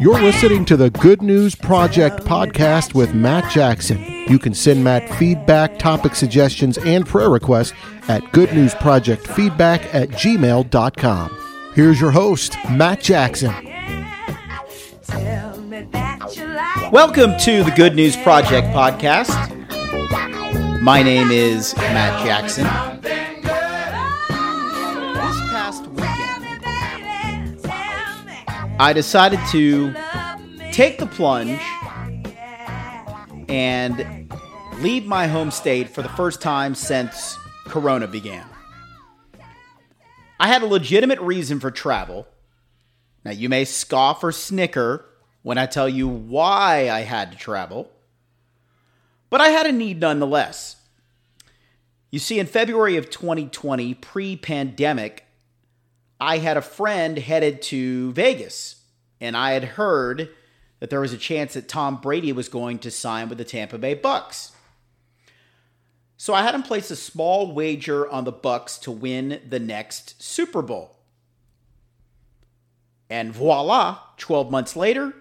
You're listening to the Good News Project podcast with Matt Jackson. You can send Matt feedback, topic suggestions, and prayer requests at goodnewsprojectfeedback at gmail.com. Here's your host, Matt Jackson. Welcome to the Good News Project podcast. My name is Matt Jackson. I decided to take the plunge and leave my home state for the first time since Corona began. I had a legitimate reason for travel. Now, you may scoff or snicker when I tell you why I had to travel, but I had a need nonetheless. You see, in February of 2020, pre pandemic, I had a friend headed to Vegas, and I had heard that there was a chance that Tom Brady was going to sign with the Tampa Bay Bucks. So I had him place a small wager on the Bucks to win the next Super Bowl. And voila, 12 months later,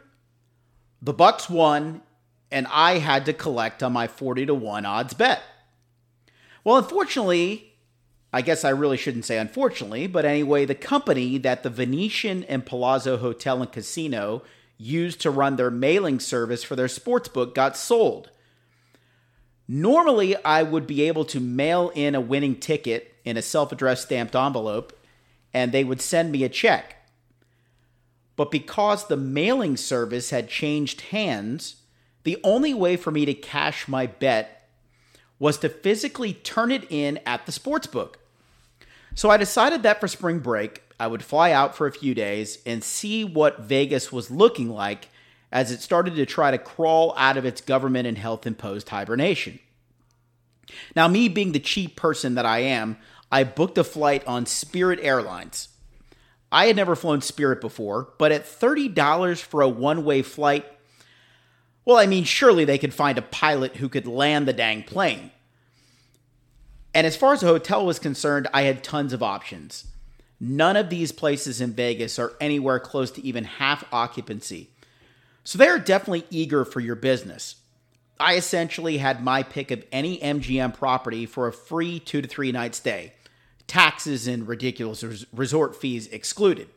the Bucks won and I had to collect on my 40 to 1 odds bet. Well, unfortunately, I guess I really shouldn't say unfortunately, but anyway, the company that the Venetian and Palazzo Hotel and Casino used to run their mailing service for their sportsbook got sold. Normally, I would be able to mail in a winning ticket in a self addressed stamped envelope and they would send me a check. But because the mailing service had changed hands, the only way for me to cash my bet was to physically turn it in at the sports book. So I decided that for spring break, I would fly out for a few days and see what Vegas was looking like as it started to try to crawl out of its government and health imposed hibernation. Now, me being the cheap person that I am, I booked a flight on Spirit Airlines. I had never flown Spirit before, but at $30 for a one way flight, well, I mean, surely they could find a pilot who could land the dang plane. And as far as the hotel was concerned, I had tons of options. None of these places in Vegas are anywhere close to even half occupancy. So they are definitely eager for your business. I essentially had my pick of any MGM property for a free two to three night stay taxes and ridiculous resort fees excluded.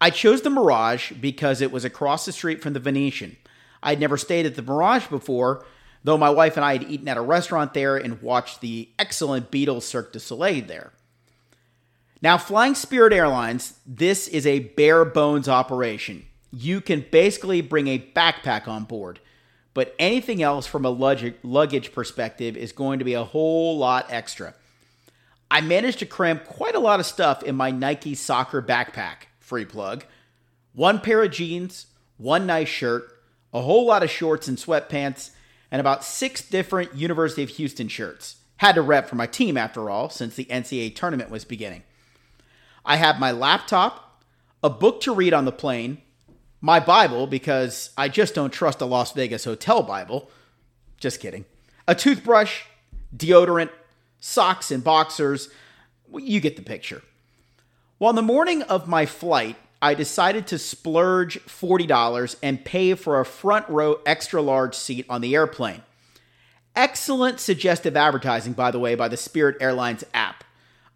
I chose the Mirage because it was across the street from the Venetian. I'd never stayed at the Mirage before, though my wife and I had eaten at a restaurant there and watched the excellent Beatles Cirque du Soleil there. Now, flying Spirit Airlines, this is a bare bones operation. You can basically bring a backpack on board, but anything else from a luggage perspective is going to be a whole lot extra. I managed to cram quite a lot of stuff in my Nike soccer backpack, free plug. One pair of jeans, one nice shirt, a whole lot of shorts and sweatpants, and about six different University of Houston shirts. Had to rep for my team after all, since the NCAA tournament was beginning. I have my laptop, a book to read on the plane, my Bible, because I just don't trust a Las Vegas hotel Bible. Just kidding. A toothbrush, deodorant, socks and boxers. You get the picture. Well, on the morning of my flight, I decided to splurge $40 and pay for a front row extra large seat on the airplane. Excellent suggestive advertising, by the way, by the Spirit Airlines app.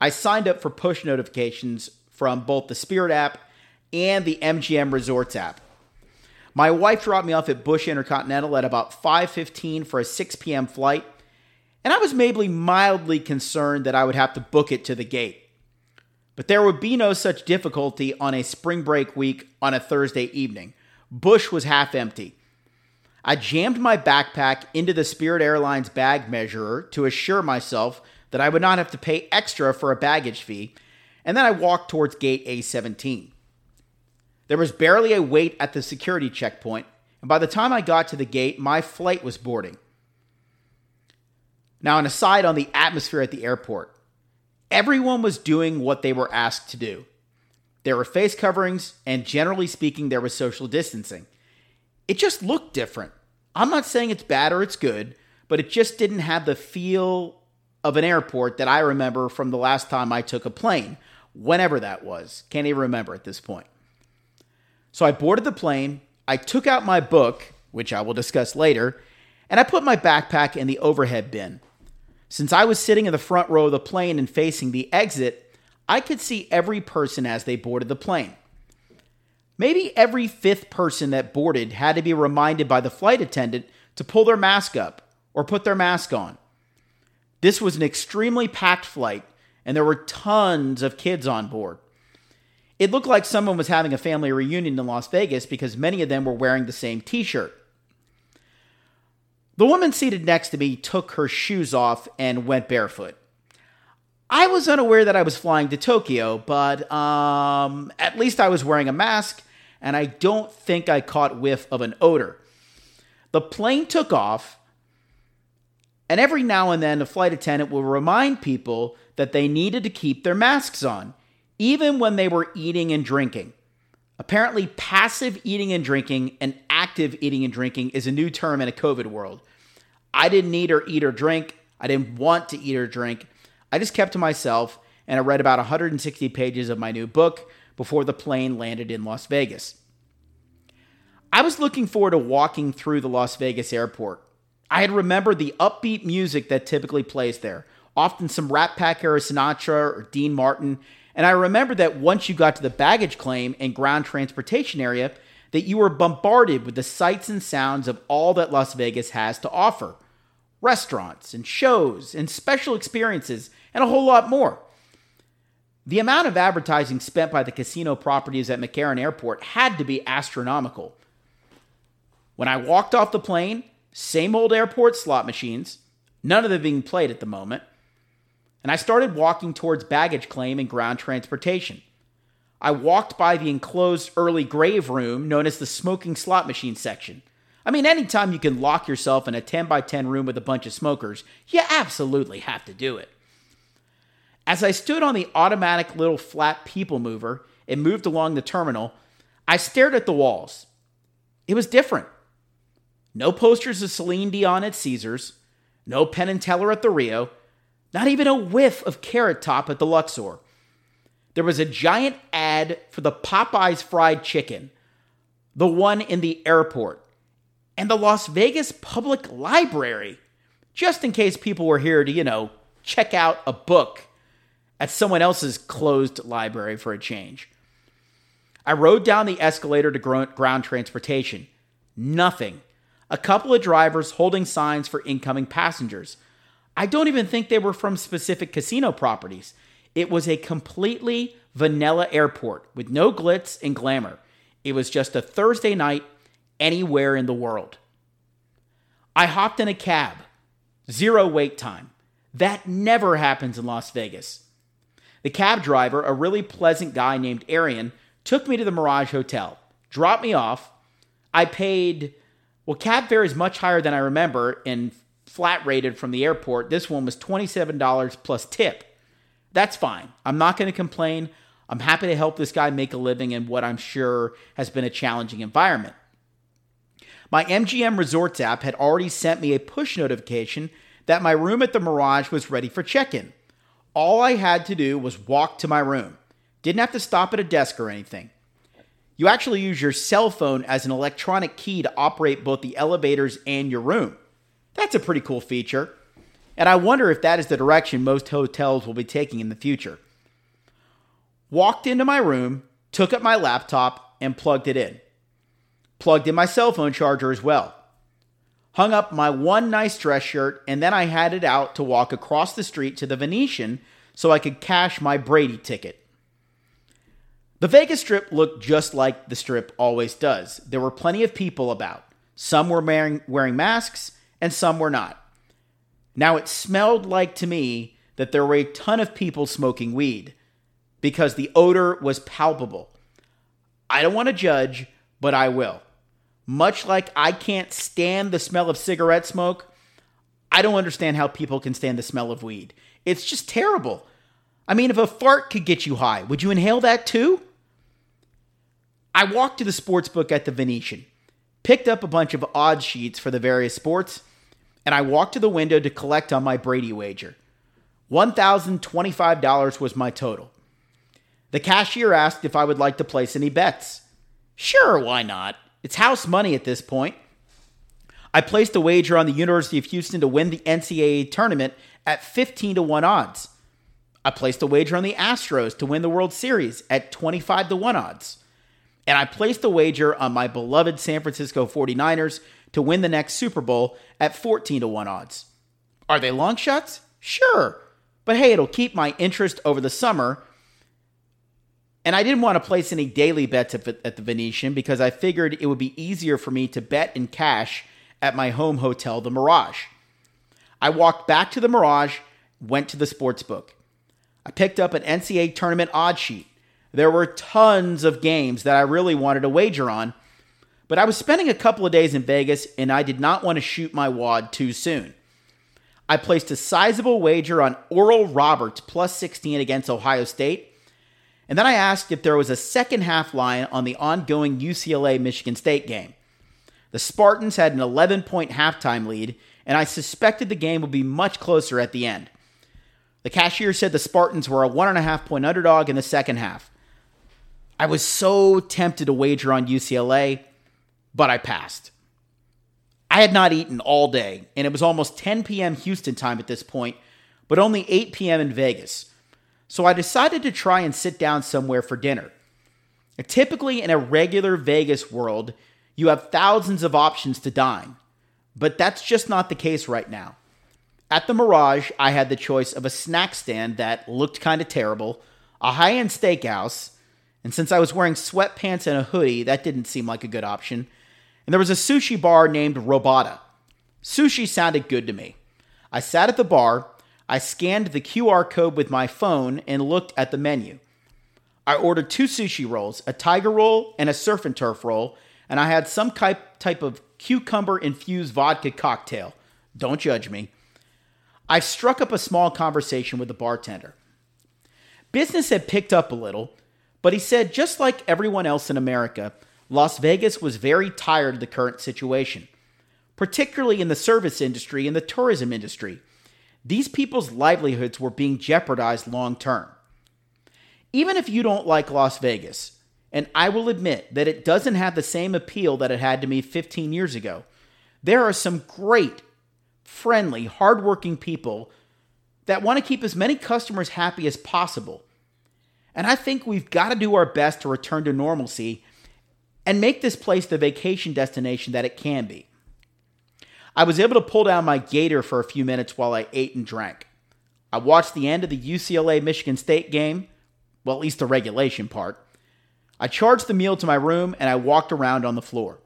I signed up for push notifications from both the Spirit app and the MGM Resorts app. My wife dropped me off at Bush Intercontinental at about 5:15 for a 6 p.m. flight, and I was maybe mildly concerned that I would have to book it to the gate. But there would be no such difficulty on a spring break week on a Thursday evening. Bush was half empty. I jammed my backpack into the Spirit Airlines bag measurer to assure myself that I would not have to pay extra for a baggage fee, and then I walked towards gate A17. There was barely a wait at the security checkpoint, and by the time I got to the gate, my flight was boarding. Now, an aside on the atmosphere at the airport everyone was doing what they were asked to do. There were face coverings, and generally speaking, there was social distancing. It just looked different. I'm not saying it's bad or it's good, but it just didn't have the feel of an airport that I remember from the last time I took a plane, whenever that was. Can't even remember at this point. So I boarded the plane. I took out my book, which I will discuss later, and I put my backpack in the overhead bin. Since I was sitting in the front row of the plane and facing the exit, I could see every person as they boarded the plane. Maybe every fifth person that boarded had to be reminded by the flight attendant to pull their mask up or put their mask on. This was an extremely packed flight, and there were tons of kids on board. It looked like someone was having a family reunion in Las Vegas because many of them were wearing the same t shirt. The woman seated next to me took her shoes off and went barefoot. I was unaware that I was flying to Tokyo, but um, at least I was wearing a mask, and I don't think I caught whiff of an odor. The plane took off, and every now and then a flight attendant will remind people that they needed to keep their masks on, even when they were eating and drinking. Apparently, passive eating and drinking and active eating and drinking is a new term in a COVID world. I didn't eat or eat or drink. I didn't want to eat or drink. I just kept to myself and I read about 160 pages of my new book before the plane landed in Las Vegas. I was looking forward to walking through the Las Vegas airport. I had remembered the upbeat music that typically plays there, often some Rat Pack era Sinatra or Dean Martin, and I remember that once you got to the baggage claim and ground transportation area, that you were bombarded with the sights and sounds of all that Las Vegas has to offer restaurants and shows and special experiences and a whole lot more. The amount of advertising spent by the casino properties at McCarran Airport had to be astronomical. When I walked off the plane, same old airport slot machines, none of them being played at the moment, and I started walking towards baggage claim and ground transportation. I walked by the enclosed early grave room known as the smoking slot machine section. I mean, anytime you can lock yourself in a 10 by 10 room with a bunch of smokers, you absolutely have to do it. As I stood on the automatic little flat people mover and moved along the terminal, I stared at the walls. It was different. No posters of Celine Dion at Caesars, no Penn and Teller at the Rio, not even a whiff of Carrot Top at the Luxor. There was a giant ad for the Popeyes fried chicken, the one in the airport, and the Las Vegas Public Library, just in case people were here to, you know, check out a book at someone else's closed library for a change. I rode down the escalator to ground transportation. Nothing. A couple of drivers holding signs for incoming passengers. I don't even think they were from specific casino properties. It was a completely vanilla airport with no glitz and glamour. It was just a Thursday night anywhere in the world. I hopped in a cab, zero wait time. That never happens in Las Vegas. The cab driver, a really pleasant guy named Arian, took me to the Mirage Hotel, dropped me off. I paid, well, cab fare is much higher than I remember and flat rated from the airport. This one was $27 plus tip. That's fine. I'm not going to complain. I'm happy to help this guy make a living in what I'm sure has been a challenging environment. My MGM Resorts app had already sent me a push notification that my room at the Mirage was ready for check in. All I had to do was walk to my room. Didn't have to stop at a desk or anything. You actually use your cell phone as an electronic key to operate both the elevators and your room. That's a pretty cool feature. And I wonder if that is the direction most hotels will be taking in the future. Walked into my room, took up my laptop, and plugged it in plugged in my cell phone charger as well. Hung up my one nice dress shirt, and then I had it out to walk across the street to the Venetian so I could cash my Brady ticket. The Vegas Strip looked just like the Strip always does. There were plenty of people about. Some were wearing, wearing masks, and some were not. Now, it smelled like to me that there were a ton of people smoking weed because the odor was palpable. I don't want to judge, but I will. Much like I can't stand the smell of cigarette smoke, I don't understand how people can stand the smell of weed. It's just terrible. I mean, if a fart could get you high, would you inhale that too? I walked to the sports book at the Venetian, picked up a bunch of odds sheets for the various sports, and I walked to the window to collect on my Brady wager. $1,025 was my total. The cashier asked if I would like to place any bets. Sure, why not? It's house money at this point. I placed a wager on the University of Houston to win the NCAA tournament at 15 to 1 odds. I placed a wager on the Astros to win the World Series at 25 to 1 odds. And I placed a wager on my beloved San Francisco 49ers to win the next Super Bowl at 14 to 1 odds. Are they long shots? Sure. But hey, it'll keep my interest over the summer. And I didn't want to place any daily bets at the Venetian because I figured it would be easier for me to bet in cash at my home hotel, the Mirage. I walked back to the Mirage, went to the sports book. I picked up an NCAA tournament odd sheet. There were tons of games that I really wanted to wager on, but I was spending a couple of days in Vegas and I did not want to shoot my wad too soon. I placed a sizable wager on Oral Roberts plus 16 against Ohio State. And then I asked if there was a second half line on the ongoing UCLA Michigan State game. The Spartans had an 11 point halftime lead, and I suspected the game would be much closer at the end. The cashier said the Spartans were a one and a half point underdog in the second half. I was so tempted to wager on UCLA, but I passed. I had not eaten all day, and it was almost 10 p.m. Houston time at this point, but only 8 p.m. in Vegas. So I decided to try and sit down somewhere for dinner. Typically, in a regular Vegas world, you have thousands of options to dine, but that's just not the case right now. At the Mirage, I had the choice of a snack stand that looked kind of terrible, a high end steakhouse, and since I was wearing sweatpants and a hoodie, that didn't seem like a good option and there was a sushi bar named Robata. Sushi sounded good to me. I sat at the bar, I scanned the QR code with my phone, and looked at the menu. I ordered two sushi rolls, a tiger roll and a surf and turf roll, and I had some type of cucumber infused vodka cocktail. Don't judge me. I struck up a small conversation with the bartender. Business had picked up a little, but he said, just like everyone else in America, Las Vegas was very tired of the current situation, particularly in the service industry and the tourism industry. These people's livelihoods were being jeopardized long term. Even if you don't like Las Vegas, and I will admit that it doesn't have the same appeal that it had to me 15 years ago, there are some great, friendly, hardworking people that want to keep as many customers happy as possible. And I think we've got to do our best to return to normalcy and make this place the vacation destination that it can be. I was able to pull down my gator for a few minutes while I ate and drank. I watched the end of the UCLA Michigan State game, well, at least the regulation part. I charged the meal to my room and I walked around on the floor.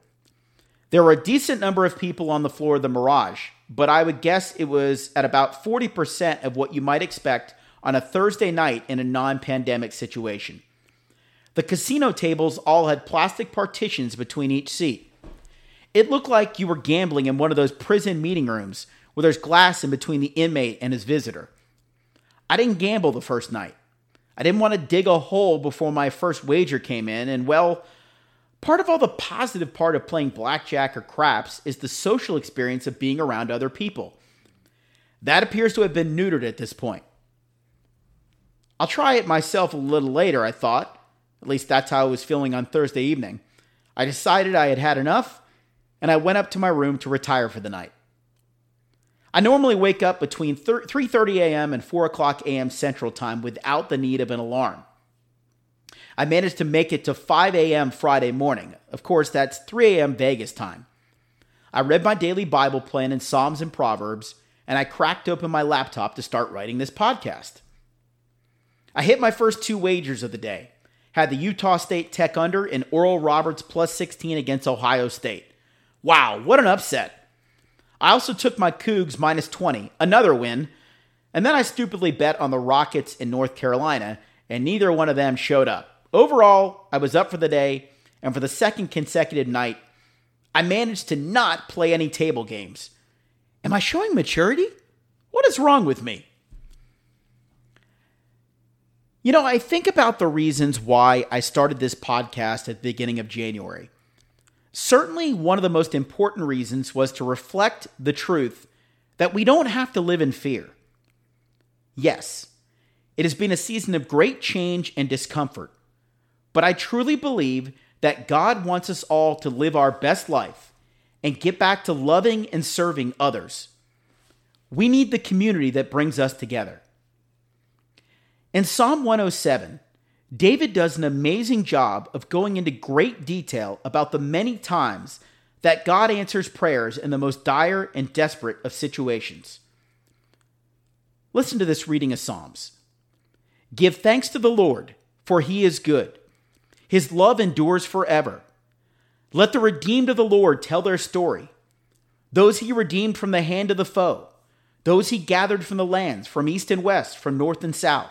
There were a decent number of people on the floor of the Mirage, but I would guess it was at about 40% of what you might expect on a Thursday night in a non pandemic situation. The casino tables all had plastic partitions between each seat. It looked like you were gambling in one of those prison meeting rooms where there's glass in between the inmate and his visitor. I didn't gamble the first night. I didn't want to dig a hole before my first wager came in, and well, part of all the positive part of playing blackjack or craps is the social experience of being around other people. That appears to have been neutered at this point. I'll try it myself a little later, I thought, at least that's how I was feeling on Thursday evening. I decided I had had enough, and I went up to my room to retire for the night. I normally wake up between 3:30 a.m. and 4 o'clock a.m. Central Time without the need of an alarm. I managed to make it to 5 a.m. Friday morning. Of course, that's 3 a.m. Vegas time. I read my daily Bible plan in Psalms and Proverbs, and I cracked open my laptop to start writing this podcast. I hit my first two wagers of the day had the Utah State Tech under and Oral Roberts plus 16 against Ohio State. Wow, what an upset. I also took my Cougs minus 20, another win, and then I stupidly bet on the Rockets in North Carolina, and neither one of them showed up. Overall, I was up for the day, and for the second consecutive night, I managed to not play any table games. Am I showing maturity? What is wrong with me? You know, I think about the reasons why I started this podcast at the beginning of January. Certainly, one of the most important reasons was to reflect the truth that we don't have to live in fear. Yes, it has been a season of great change and discomfort, but I truly believe that God wants us all to live our best life and get back to loving and serving others. We need the community that brings us together. In Psalm 107, David does an amazing job of going into great detail about the many times that God answers prayers in the most dire and desperate of situations. Listen to this reading of Psalms. Give thanks to the Lord, for he is good. His love endures forever. Let the redeemed of the Lord tell their story. Those he redeemed from the hand of the foe, those he gathered from the lands, from east and west, from north and south.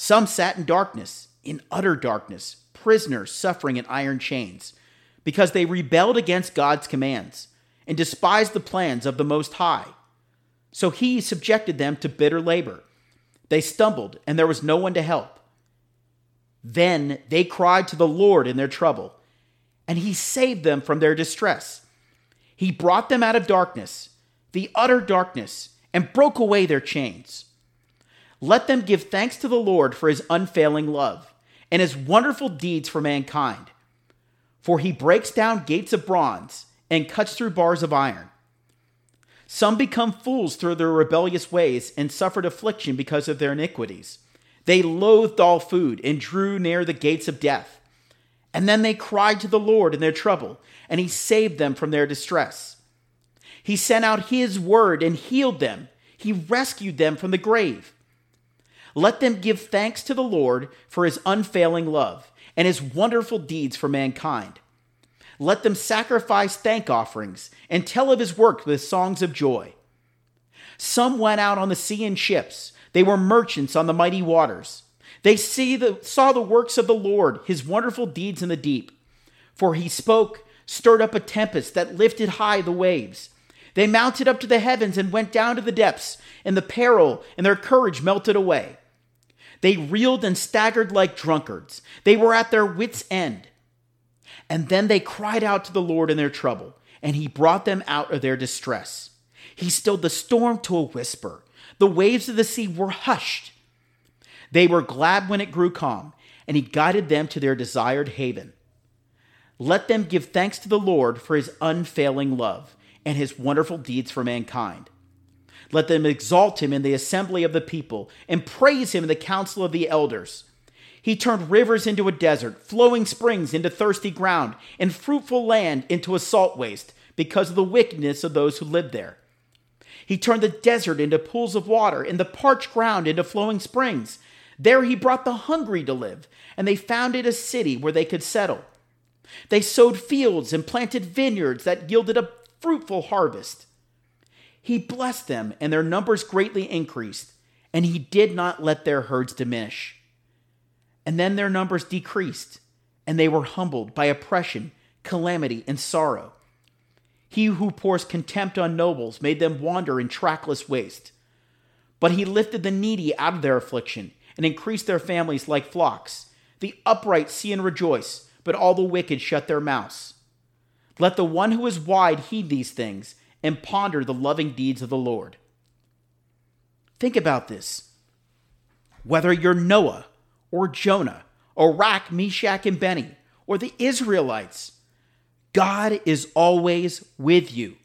Some sat in darkness, in utter darkness, prisoners suffering in iron chains, because they rebelled against God's commands and despised the plans of the Most High. So he subjected them to bitter labor. They stumbled, and there was no one to help. Then they cried to the Lord in their trouble, and he saved them from their distress. He brought them out of darkness, the utter darkness, and broke away their chains. Let them give thanks to the Lord for his unfailing love and his wonderful deeds for mankind. For he breaks down gates of bronze and cuts through bars of iron. Some become fools through their rebellious ways and suffered affliction because of their iniquities. They loathed all food and drew near the gates of death. And then they cried to the Lord in their trouble, and he saved them from their distress. He sent out his word and healed them. He rescued them from the grave. Let them give thanks to the Lord for his unfailing love and his wonderful deeds for mankind. Let them sacrifice thank offerings and tell of his work with songs of joy. Some went out on the sea in ships they were merchants on the mighty waters. They see the, saw the works of the Lord, his wonderful deeds in the deep. For he spoke, stirred up a tempest that lifted high the waves. They mounted up to the heavens and went down to the depths, and the peril and their courage melted away. They reeled and staggered like drunkards. They were at their wits' end. And then they cried out to the Lord in their trouble, and he brought them out of their distress. He stilled the storm to a whisper the waves of the sea were hushed. They were glad when it grew calm, and he guided them to their desired haven. Let them give thanks to the Lord for his unfailing love and his wonderful deeds for mankind. Let them exalt him in the assembly of the people and praise him in the council of the elders. He turned rivers into a desert, flowing springs into thirsty ground, and fruitful land into a salt waste because of the wickedness of those who lived there. He turned the desert into pools of water and the parched ground into flowing springs. There he brought the hungry to live, and they founded a city where they could settle. They sowed fields and planted vineyards that yielded a fruitful harvest. He blessed them, and their numbers greatly increased, and he did not let their herds diminish. And then their numbers decreased, and they were humbled by oppression, calamity, and sorrow. He who pours contempt on nobles made them wander in trackless waste. But he lifted the needy out of their affliction and increased their families like flocks. The upright see and rejoice, but all the wicked shut their mouths. Let the one who is wide heed these things and ponder the loving deeds of the Lord. Think about this. Whether you're Noah or Jonah or Rak, Meshach, and Benny or the Israelites, God is always with you.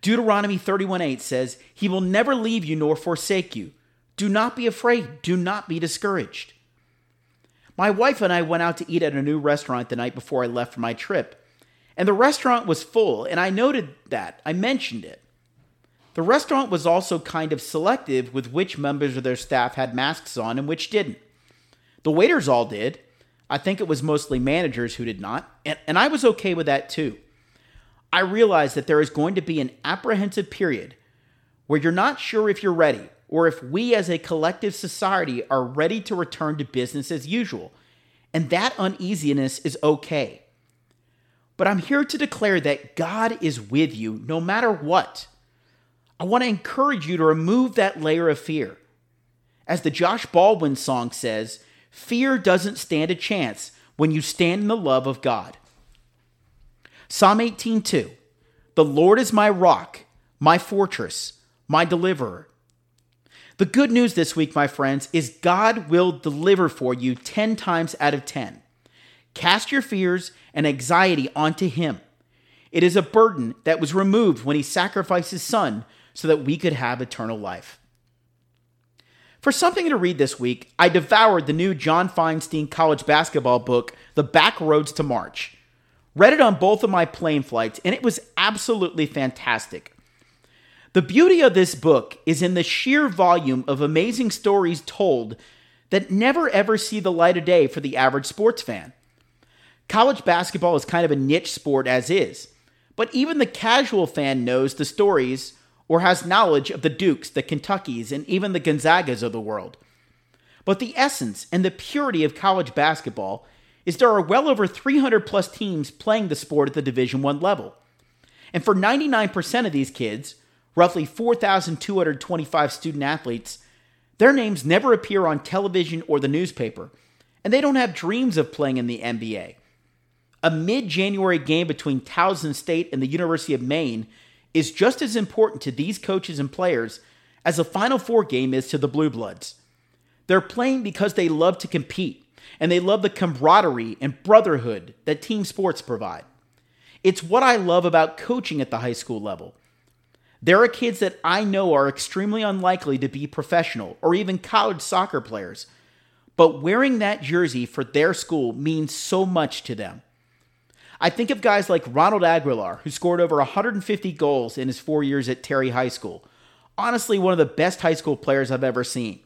Deuteronomy 31 8 says, He will never leave you nor forsake you. Do not be afraid. Do not be discouraged. My wife and I went out to eat at a new restaurant the night before I left for my trip, and the restaurant was full, and I noted that. I mentioned it. The restaurant was also kind of selective with which members of their staff had masks on and which didn't. The waiters all did, I think it was mostly managers who did not, and, and I was okay with that too. I realized that there is going to be an apprehensive period where you're not sure if you're ready or if we as a collective society are ready to return to business as usual. And that uneasiness is okay. But I'm here to declare that God is with you no matter what. I want to encourage you to remove that layer of fear. As the Josh Baldwin song says, fear doesn't stand a chance when you stand in the love of God. Psalm 18:2 The Lord is my rock, my fortress, my deliverer. The good news this week, my friends, is God will deliver for you 10 times out of 10. Cast your fears and anxiety onto Him. It is a burden that was removed when He sacrificed His Son so that we could have eternal life. For something to read this week, I devoured the new John Feinstein college basketball book, The Back Roads to March. Read it on both of my plane flights, and it was absolutely fantastic. The beauty of this book is in the sheer volume of amazing stories told that never ever see the light of day for the average sports fan. College basketball is kind of a niche sport as is, but even the casual fan knows the stories or has knowledge of the Dukes, the Kentuckys, and even the Gonzagas of the world. But the essence and the purity of college basketball is there are well over 300 plus teams playing the sport at the Division 1 level. And for 99% of these kids, roughly 4,225 student athletes, their names never appear on television or the newspaper, and they don't have dreams of playing in the NBA. A mid January game between Towson State and the University of Maine is just as important to these coaches and players as a Final Four game is to the Blue Bloods. They're playing because they love to compete and they love the camaraderie and brotherhood that team sports provide. It's what I love about coaching at the high school level. There are kids that I know are extremely unlikely to be professional or even college soccer players, but wearing that jersey for their school means so much to them. I think of guys like Ronald Aguilar, who scored over 150 goals in his four years at Terry High School. Honestly, one of the best high school players I've ever seen.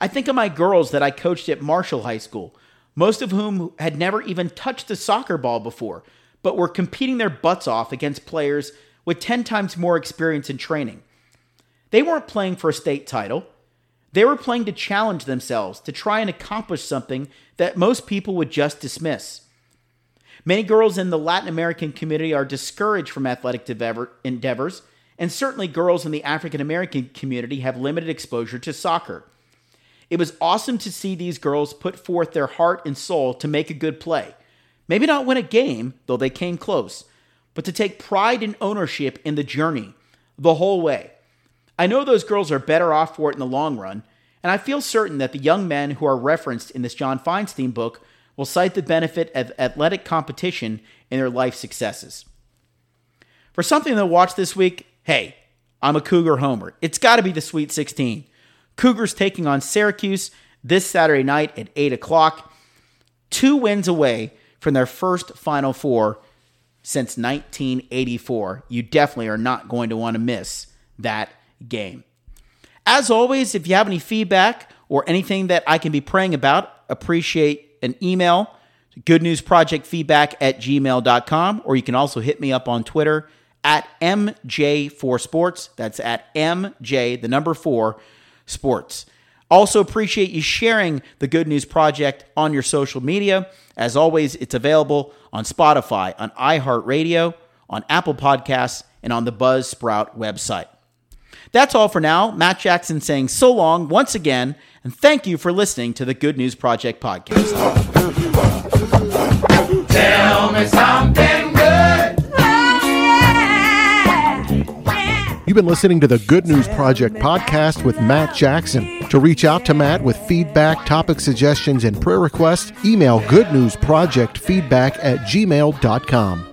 I think of my girls that I coached at Marshall High School, most of whom had never even touched a soccer ball before, but were competing their butts off against players with 10 times more experience and training. They weren't playing for a state title. They were playing to challenge themselves, to try and accomplish something that most people would just dismiss. Many girls in the Latin American community are discouraged from athletic endeavors, and certainly girls in the African American community have limited exposure to soccer. It was awesome to see these girls put forth their heart and soul to make a good play. Maybe not win a game, though they came close, but to take pride and ownership in the journey the whole way. I know those girls are better off for it in the long run, and I feel certain that the young men who are referenced in this John Feinstein book will cite the benefit of athletic competition in their life successes. For something to watch this week, hey, I'm a Cougar homer. It's got to be the Sweet 16. Cougars taking on Syracuse this Saturday night at 8 o'clock. Two wins away from their first Final Four since 1984. You definitely are not going to want to miss that game. As always, if you have any feedback or anything that I can be praying about, appreciate an email, goodnewsprojectfeedback at gmail.com, or you can also hit me up on Twitter at MJ4Sports. That's at MJ, the number four, sports. Also, appreciate you sharing the Good News Project on your social media. As always, it's available on Spotify, on iHeartRadio, on Apple Podcasts, and on the Buzzsprout website. That's all for now. Matt Jackson saying so long once again, and thank you for listening to the Good News Project podcast. Tell me something good. You've been listening to the Good News Project podcast with Matt Jackson. To reach out to Matt with feedback, topic suggestions, and prayer requests, email goodnewsprojectfeedback at gmail.com.